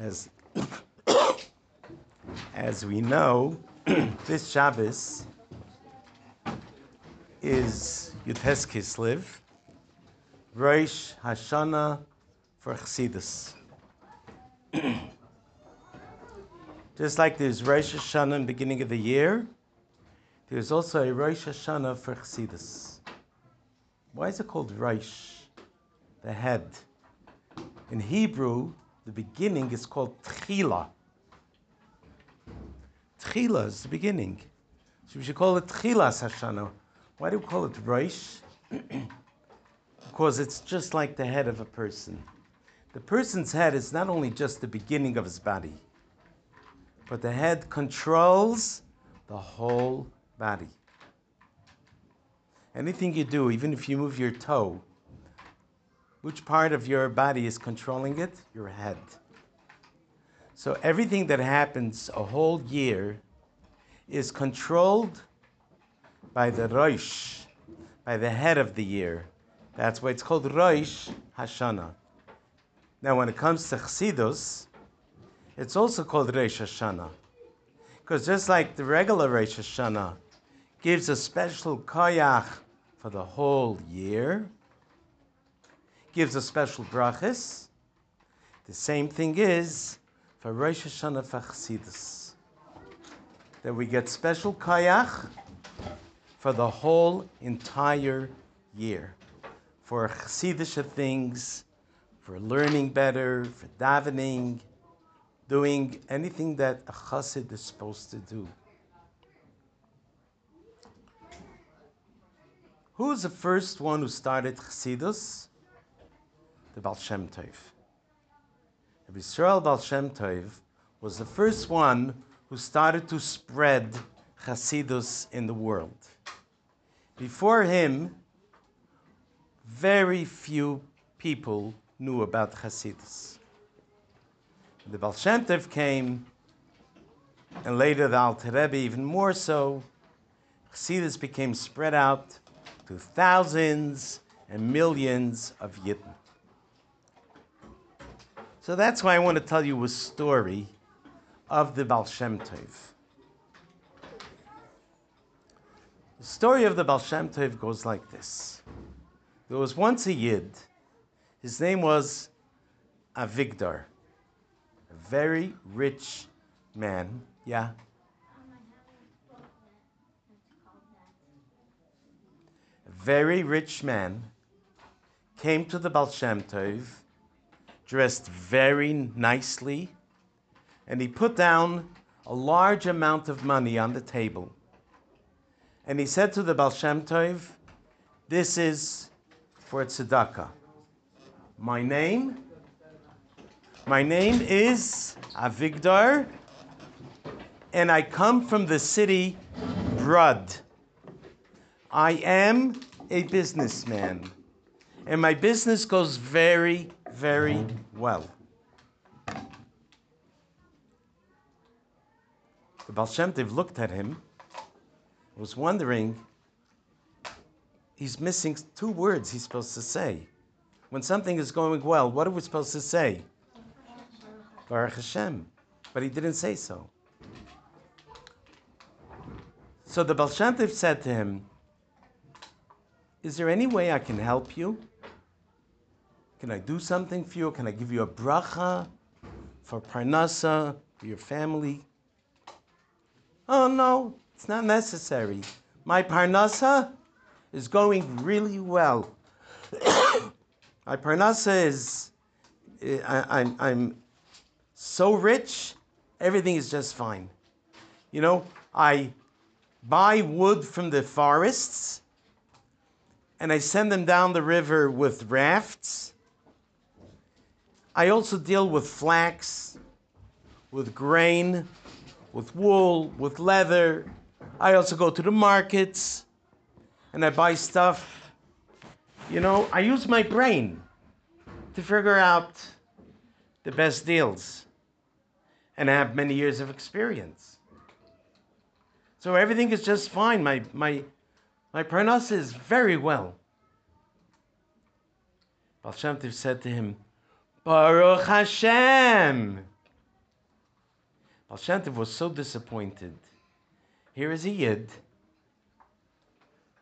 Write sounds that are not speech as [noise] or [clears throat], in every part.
As, [coughs] as we know, [coughs] this Shabbos is Yud Tes Kislev, Rosh Hashanah for Chassidus. [coughs] Just like there's Rosh Hashanah in the beginning of the year, there's also a Rosh Hashanah for Chassidus. Why is it called Rosh? The head. In Hebrew, the beginning is called Tchila. Tchila is the beginning. So we should call it Tchilas Hashanah. Why do we call it Rosh? [clears throat] because it's just like the head of a person. The person's head is not only just the beginning of his body, but the head controls the whole body. Anything you do, even if you move your toe, which part of your body is controlling it? Your head. So everything that happens a whole year is controlled by the Rosh, by the head of the year. That's why it's called Rosh Hashanah. Now, when it comes to Chassidus, it's also called Rosh Hashanah. Because just like the regular Rosh Hashanah gives a special koyach for the whole year, gives a special brachis. The same thing is for Rosh Hashanah for. That we get special kayach for the whole entire year. For Chassidish things, for learning better, for davening, doing anything that a chassid is supposed to do. Who's the first one who started Chassidus? The Baal Shem Tov. Yisrael Baal Shem Tov was the first one who started to spread Chasidus in the world. Before him, very few people knew about Chasidus. The Baal Shem Tov came, and later the Alter Rebbe even more so. Chasidus became spread out to thousands and millions of Yidden. So that's why I want to tell you a story of the Baal Shem Tov. The story of the Baal Shem Tov goes like this. There was once a Yid. His name was Avigdor, a very rich man. Yeah? A very rich man came to the Baal Shem Tov dressed very nicely, and he put down a large amount of money on the table. And he said to the Baal Shem Tov, This is for tzedakah. My name? My name is Avigdor, and I come from the city Brud. I am a businessman, and my business goes very very well. The Baal Shem Tov looked at him, was wondering, he's missing two words he's supposed to say. When something is going well, what are we supposed to say? Baruch Hashem. But he didn't say so. So the Baal Shem Tov said to him, Is there any way I can help you? Can I do something for you? Can I give you a bracha for parnasa, for your family? Oh, no, it's not necessary. My parnasa is going really well. [coughs] My parnasa is, I, I'm, I'm so rich, everything is just fine. You know, I buy wood from the forests and I send them down the river with rafts I also deal with flax, with grain, with wool, with leather. I also go to the markets and I buy stuff. You know, I use my brain to figure out the best deals. And I have many years of experience. So everything is just fine. My, my, my parnas is very well. Tov said to him, Baruch Hashem. Baal Shem Tov was so disappointed. Here is a Yid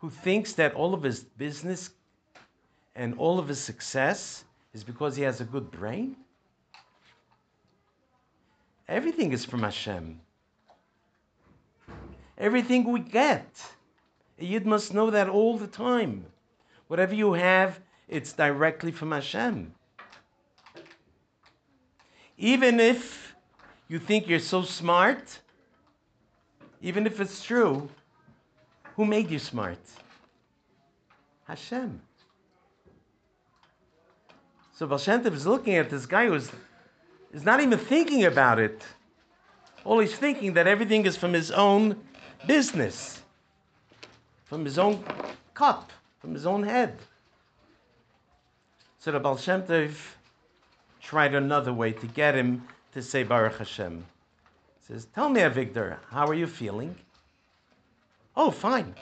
who thinks that all of his business and all of his success is because he has a good brain. Everything is from Hashem. Everything we get. A Yid must know that all the time. Whatever you have, it's directly from Hashem. Even if you think you're so smart, even if it's true, who made you smart? Hashem. So Tov is looking at this guy who's is not even thinking about it. All he's thinking that everything is from his own business, from his own cup, from his own head. So the Baal tried another way to get him to say Baruch Hashem. He says, Tell me, Avigdor, how are you feeling? Oh, fine.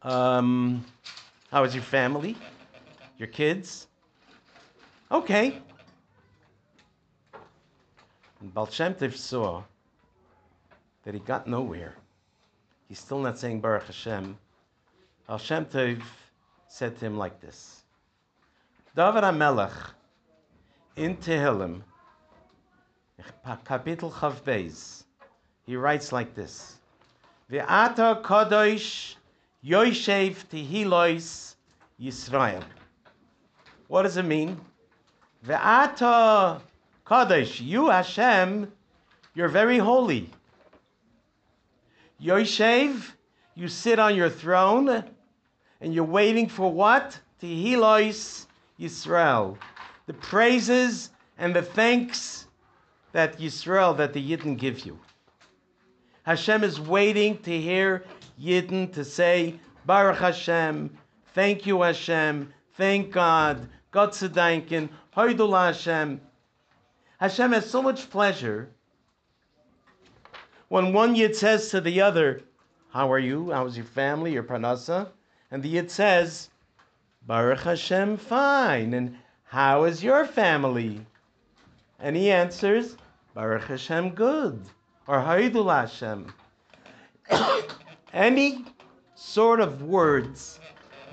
Um, how is your family? Your kids? Okay. And Baal saw that he got nowhere. He's still not saying Baruch Hashem. Baal said to him like this David HaMelech in Tehillim, Kapitel Chav he writes like this Ve'ata Kadosh Yoshev Tehilois Yisrael. What does it mean? Ve'ata Kadosh, you Hashem, you're very holy. Yoshev, you sit on your throne and you're waiting for what? Tehilois Yisrael. The praises and the thanks that Yisrael, that the Yidden give you. Hashem is waiting to hear Yidden to say, Baruch Hashem, thank you Hashem, thank God, God Tzedankin, Hoidul Hashem. Hashem has so much pleasure when one Yid says to the other, How are you? How's your family, your Parnasa? And the Yid says, Baruch Hashem, fine. And how is your family? And he answers, Baruch Hashem, good. Or Haidul Hashem. [coughs] Any sort of words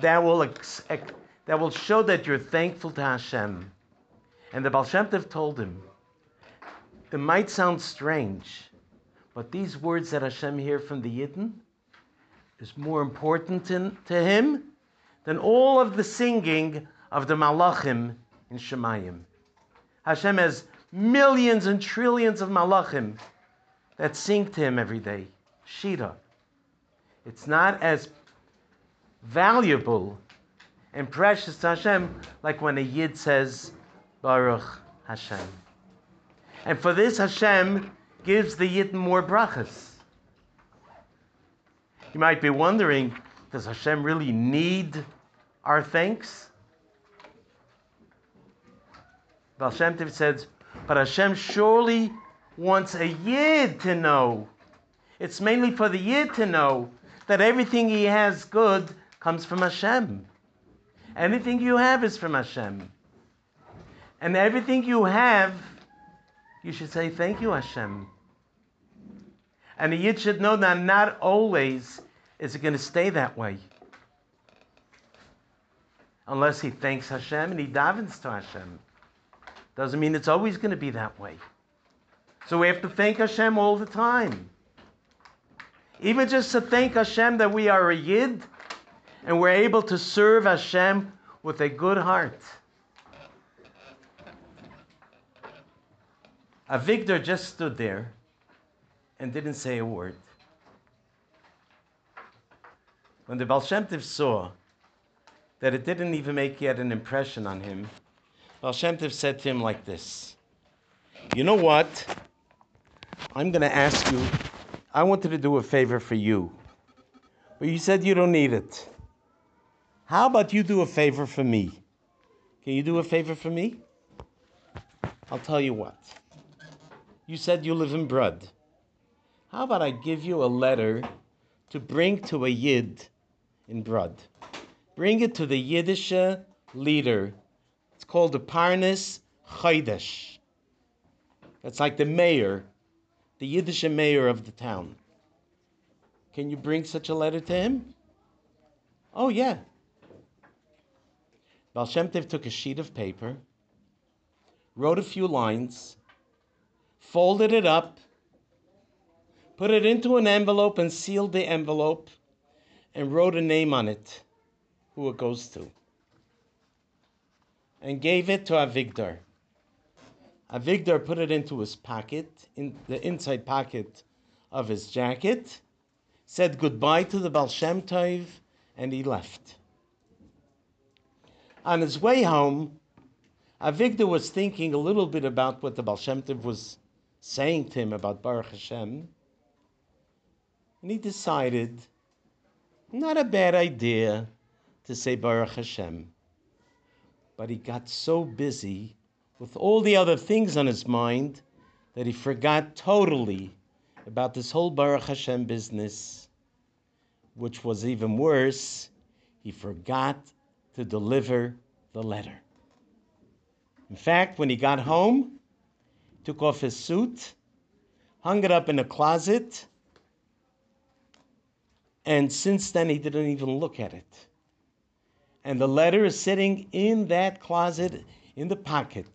that will, ex- ex- that will show that you're thankful to Hashem. And the Baal Shem Tov told him, it might sound strange, but these words that Hashem hear from the Yidden is more important to, to him than all of the singing of the Malachim in Shemayim. Hashem has millions and trillions of Malachim that sing to him every day. Shira. It's not as valuable and precious to Hashem like when a Yid says, Baruch Hashem. And for this, Hashem gives the Yid more brachas. You might be wondering, does Hashem really need our thanks? Baal Shem Tov says, but Hashem surely wants a Yid to know. It's mainly for the Yid to know that everything he has good comes from Hashem. Anything you have is from Hashem. And everything you have, you should say, Thank you, Hashem. And the Yid should know that not always is it going to stay that way. Unless he thanks Hashem and he davens to Hashem. Doesn't mean it's always going to be that way. So we have to thank Hashem all the time. Even just to thank Hashem that we are a Yid and we're able to serve Hashem with a good heart. Avigdor just stood there and didn't say a word. When the Baal Shem Tov saw that it didn't even make yet an impression on him, Baal Shem Tov said to him like this You know what? I'm going to ask you, I wanted to do a favor for you, but you said you don't need it. How about you do a favor for me? Can you do a favor for me? I'll tell you what. You said you live in Brud. How about I give you a letter to bring to a Yid in Brud? Bring it to the Yiddish leader. It's called the Parnas Chaydesh. That's like the mayor, the Yiddish mayor of the town. Can you bring such a letter to him? Oh, yeah. Baal Shem Tov took a sheet of paper, wrote a few lines, folded it up, put it into an envelope and sealed the envelope, and wrote a name on it, who it goes to, and gave it to Avigdor. Avigdor put it into his pocket, in the inside pocket of his jacket, said goodbye to the Baal Tov, and he left. On his way home, Avigdor was thinking a little bit about what the Baal Tov was saying to him about Baruch Hashem, and he decided, not a bad idea to say Baruch Hashem. But he got so busy with all the other things on his mind that he forgot totally about this whole Baruch Hashem business, which was even worse. He forgot to deliver the letter. In fact, when he got home, took off his suit, hung it up in a closet, and since then he didn't even look at it. And the letter is sitting in that closet in the pocket.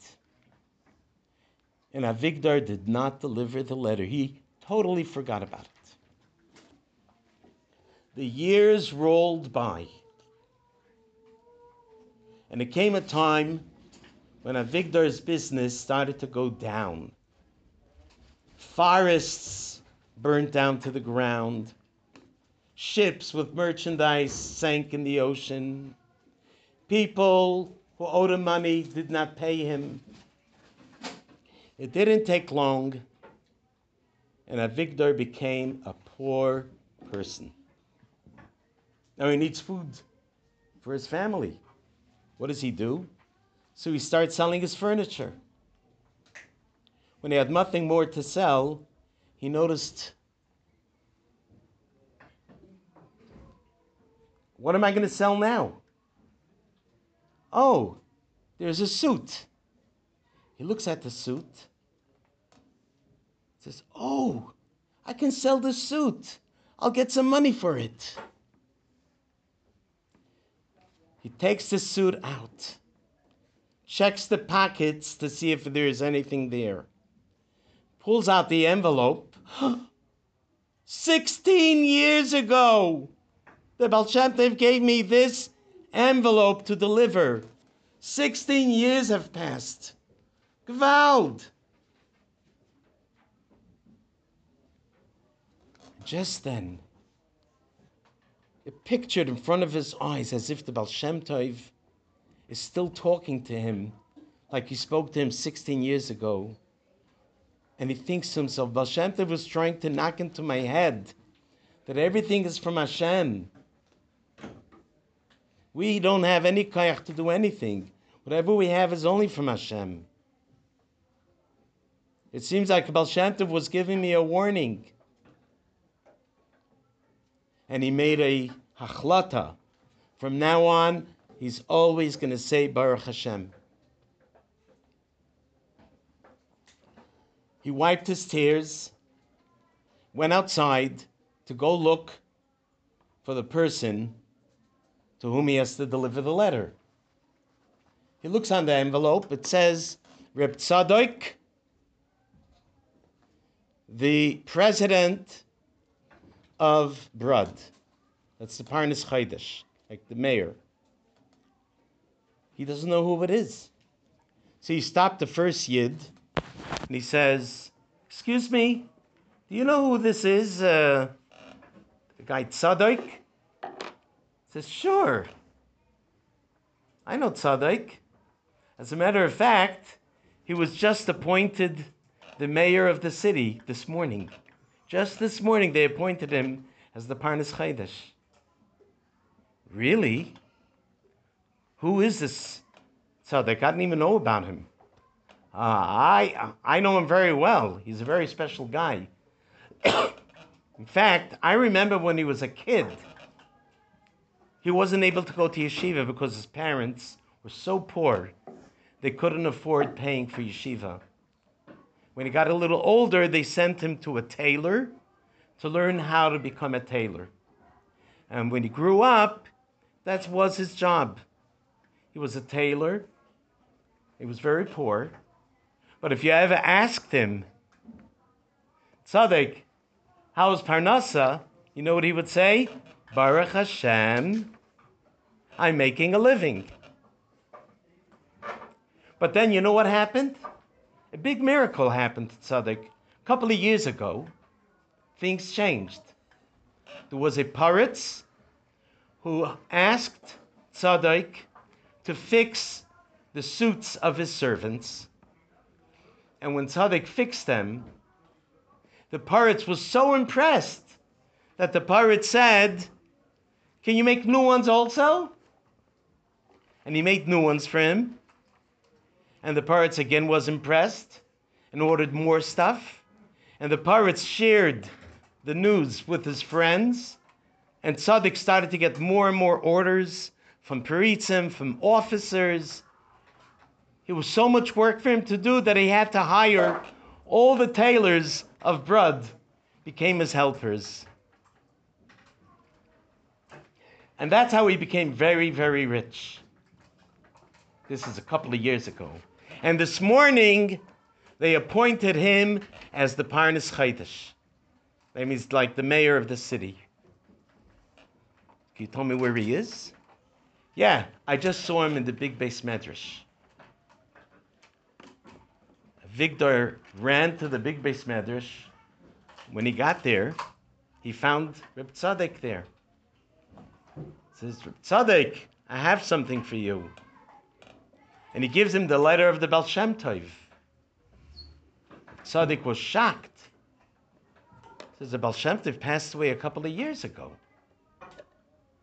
And Avigdor did not deliver the letter. He totally forgot about it. The years rolled by. And it came a time when Avigdor's business started to go down. Forests burnt down to the ground. Ships with merchandise sank in the ocean. People who owed him money did not pay him. It didn't take long, and Avigdor became a poor person. Now he needs food for his family. What does he do? So he starts selling his furniture. When he had nothing more to sell, he noticed what am I going to sell now? Oh, there's a suit. He looks at the suit. Says, "Oh, I can sell this suit. I'll get some money for it." He takes the suit out, checks the pockets to see if there is anything there, pulls out the envelope. [gasps] 16 years ago, the Baal gave me this envelope to deliver. 16 years have passed. Gewalt! Just then, it pictured in front of his eyes as if the Baal is still talking to him like he spoke to him 16 years ago. And he thinks to himself, Baal was trying to knock into my head that everything is from Hashem. We don't have any kayach to do anything. Whatever we have is only from Hashem. It seems like Baal Shem Tov was giving me a warning and he made a hachlata. From now on, he's always going to say Baruch Hashem. He wiped his tears, went outside to go look for the person to whom he has to deliver the letter. He looks on the envelope. It says, Reb Tzadok, the president of Brud. That's the Parnas Chaydish, like the mayor. He doesn't know who it is. So he stopped the first Yid and he says, Excuse me, do you know who this is? Uh, the guy Tzadok? Says, Sure. I know Tzadok. As a matter of fact, he was just appointed the mayor of the city this morning. Just this morning, they appointed him as the Parnas Chaydesh. Really? Who is this tzaddik? I didn't even know about him. Uh, I, I know him very well. He's a very special guy. [coughs] In fact, I remember when he was a kid, he wasn't able to go to yeshiva because his parents were so poor they couldn't afford paying for yeshiva. When he got a little older, they sent him to a tailor to learn how to become a tailor. And when he grew up, that was his job. He was a tailor. He was very poor. But if you ever asked him, Tzaddik, how is Parnasa? You know what he would say? Baruch Hashem, I'm making a living. But then you know what happened? A big miracle happened to Tzaddik. A couple of years ago, things changed. There was a poritz who asked Tzaddik to fix the suits of his servants. And when Tzaddik fixed them, the poritz was so impressed that the poritz said, Can you make new ones also? And he made new ones for him. And the poritz again was impressed and ordered more stuff. And the poritz shared the news with his friends. And Tzaddik started to get more and more orders from Peritzim, from officers. It was so much work for him to do that he had to hire all the tailors of Brud became his helpers. And that's how he became very, very rich. This is a couple of years ago. And this morning, they appointed him as the Parnas Chaydish. That means like the mayor of the city. Can you tell me where he is? Yeah, I just saw him in the big Beis Medrash. Avigdor ran to the big Beis Medrash. When he got there, he found Reb Tzaddik there. He says, Reb Tzaddik, I have something for you. And he gives him the letter of the Baal Shem Tov. Was shocked. He says, the Baal Shem Tov passed away a couple of years ago.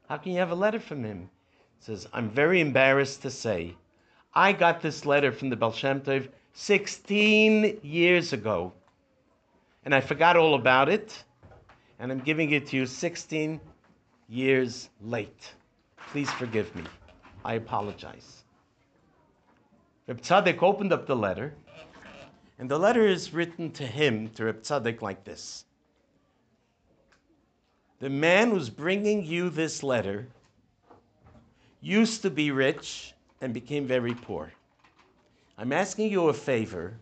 How can you have a letter from him? He says, I'm very embarrassed to say, I got this letter from the Baal Shem Tov 16 years ago. And I forgot all about it. And I'm giving it to you 16 years late. Please forgive me. I apologize. Reb Tzaddik opened up the letter, and the letter is written to him, to Reb Tzaddik, like this The man who's bringing you this letter used to be rich and became very poor. I'm asking you a favor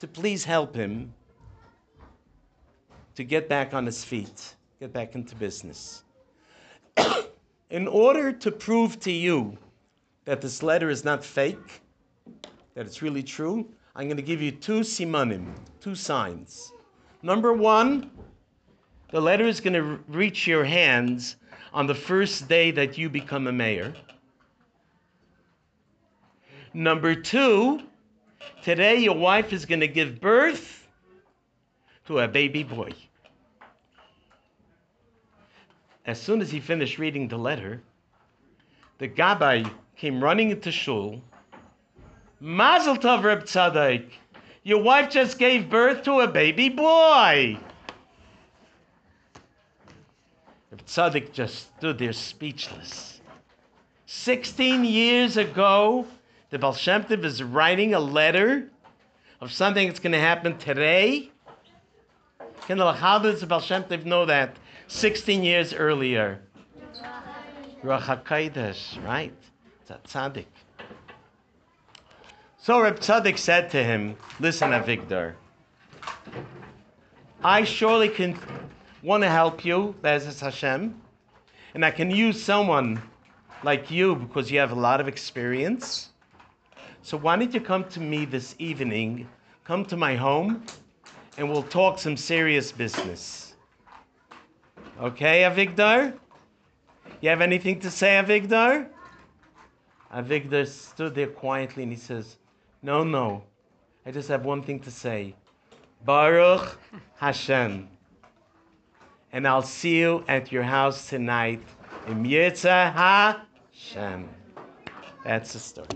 to please help him to get back on his feet, get back into business. [coughs] In order to prove to you that this letter is not fake, that it's really true, I'm going to give you two simanim, two signs. Number one, the letter is going to reach your hands on the first day that you become a mayor. Number two, today your wife is going to give birth to a baby boy. As soon as he finished reading the letter, the gabbai came running into shul Mazel tov, Reb Tzaddik. Your wife just gave birth to a baby boy. Reb Tzaddik just stood there speechless. 16 years ago, the Baal Shem Tov is writing a letter of something that's going to happen today. How does the Baal Shem Tov know that? 16 years earlier. Ruach right? It's a tzaddik. So Reb Tzaddik said to him, Listen, Avigdor, I surely can want to help you, Bezes Hashem, and I can use someone like you because you have a lot of experience. So why don't you come to me this evening, come to my home, and we'll talk some serious business. Okay, Avigdor? You have anything to say, Avigdor? Avigdor stood there quietly and he says, no, no. I just have one thing to say. Baruch [laughs] Hashem. And I'll see you at your house tonight. Im Yirtzeh Hashem. That's the story.